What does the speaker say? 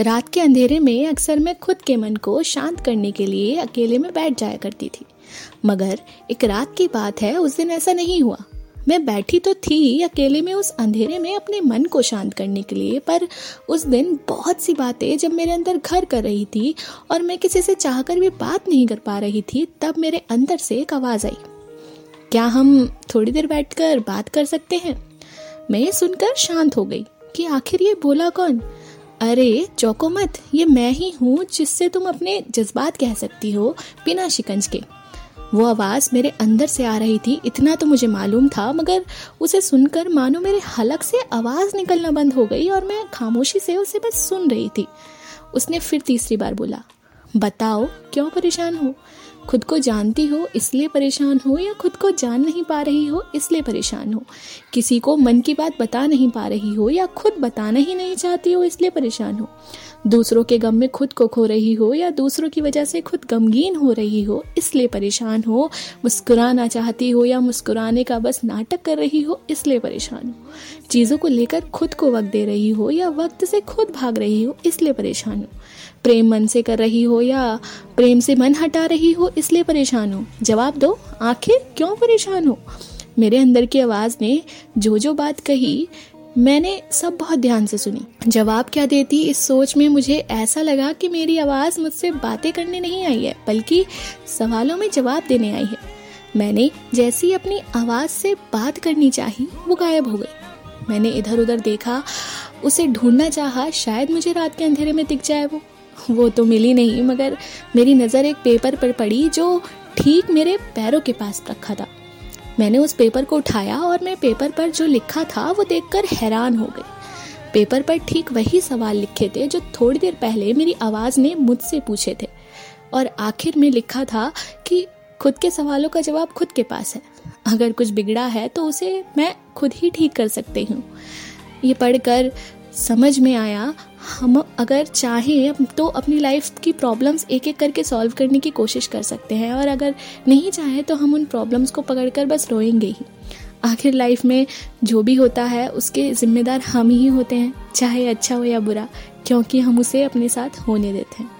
रात के अंधेरे में अक्सर मैं खुद के मन को शांत करने के लिए अकेले में बैठ जाया करती थी। मगर एक रात की बात है, उस दिन ऐसा नहीं हुआ। मैं बैठी तो थी अकेले में उस अंधेरे में अपने मन को शांत करने के लिए, पर उस दिन बहुत सी बातें जब मेरे अंदर घर कर रही थी और मैं किसी से चाह कर भी बात नहीं कर पा रही थी, तब मेरे अंदर से एक आवाज़ आई। क्या हम थोड़ी देर बैठकर बात कर सकते हैं? मैं सुनकर शांत हो गई कि आखिर ये बोला कौन? अरे चौको मत ये मैं ही हूँ जिससे तुम अपने जज्बात कह सकती हो बिना शिकंज के। वो आवाज़ मेरे अंदर से आ रही थी, इतना तो मुझे मालूम था, मगर उसे सुनकर मानो मेरे हलक से आवाज़ निकलना बंद हो गई और मैं खामोशी से उसे बस सुन रही थी। उसने फिर तीसरी बार बोला बताओ, क्यों परेशान हो? खुद को जानती हो, इसलिए परेशान हो, या खुद को जान नहीं पा रही हो, इसलिए परेशान हो? किसी को मन की बात बता नहीं पा रही हो, या खुद बताना ही नहीं चाहती हो, इसलिए परेशान हो? दूसरों के गम में खुद को खो रही हो या दूसरों की वजह से खुद गमगीन हो रही हो, इसलिए परेशान हो, मुस्कुराना चाहती हो या मुस्कुराने का बस नाटक कर रही हो, इसलिए परेशान हो। चीज़ों को लेकर खुद को वक्त दे रही हो या वक्त से खुद भाग रही हो, इसलिए परेशान हो। प्रेम मन से कर रही हो या प्रेम से मन हटा रही हो, इसलिए परेशान हो। जवाब दो, आखिर क्यों परेशान हो? मेरे अंदर की आवाज़ ने जो जो बात कही मैंने सब बहुत ध्यान से सुनी। जवाब क्या देती इस सोच में? मुझे ऐसा लगा कि मेरी आवाज़ मुझसे बातें करने नहीं आई है, बल्कि सवालों में जवाब देने आई है। मैंने जैसी अपनी आवाज़ से बात करनी चाही, वो गायब हो गई। मैंने इधर उधर देखा, उसे ढूंढना चाहा, शायद मुझे रात के अंधेरे में दिख जाए वो। वो तो मिली नहीं, मगर मेरी नज़र एक पेपर पर पड़ी, जो ठीक मेरे पैरों के पास रखा था। मैंने उस पेपर को उठाया और मैं पेपर पर जो लिखा था वो देखकर हैरान हो गई पेपर पर ठीक वही सवाल लिखे थे जो थोड़ी देर पहले मेरी आवाज़ ने मुझसे पूछे थे। और आखिर में लिखा था कि खुद के सवालों का जवाब खुद के पास है। अगर कुछ बिगड़ा है तो उसे मैं खुद ही ठीक कर सकती हूँ। ये पढ़कर समझ में आया, हम अगर चाहें तो अपनी लाइफ की प्रॉब्लम्स एक एक करके सॉल्व करने की कोशिश कर सकते हैं और अगर नहीं चाहें तो हम उन प्रॉब्लम्स को पकड़कर बस रोएँगे ही। आखिर लाइफ में जो भी होता है, उसके जिम्मेदार हम ही होते हैं, चाहे अच्छा हो या बुरा, क्योंकि हम उसे अपने साथ होने देते हैं।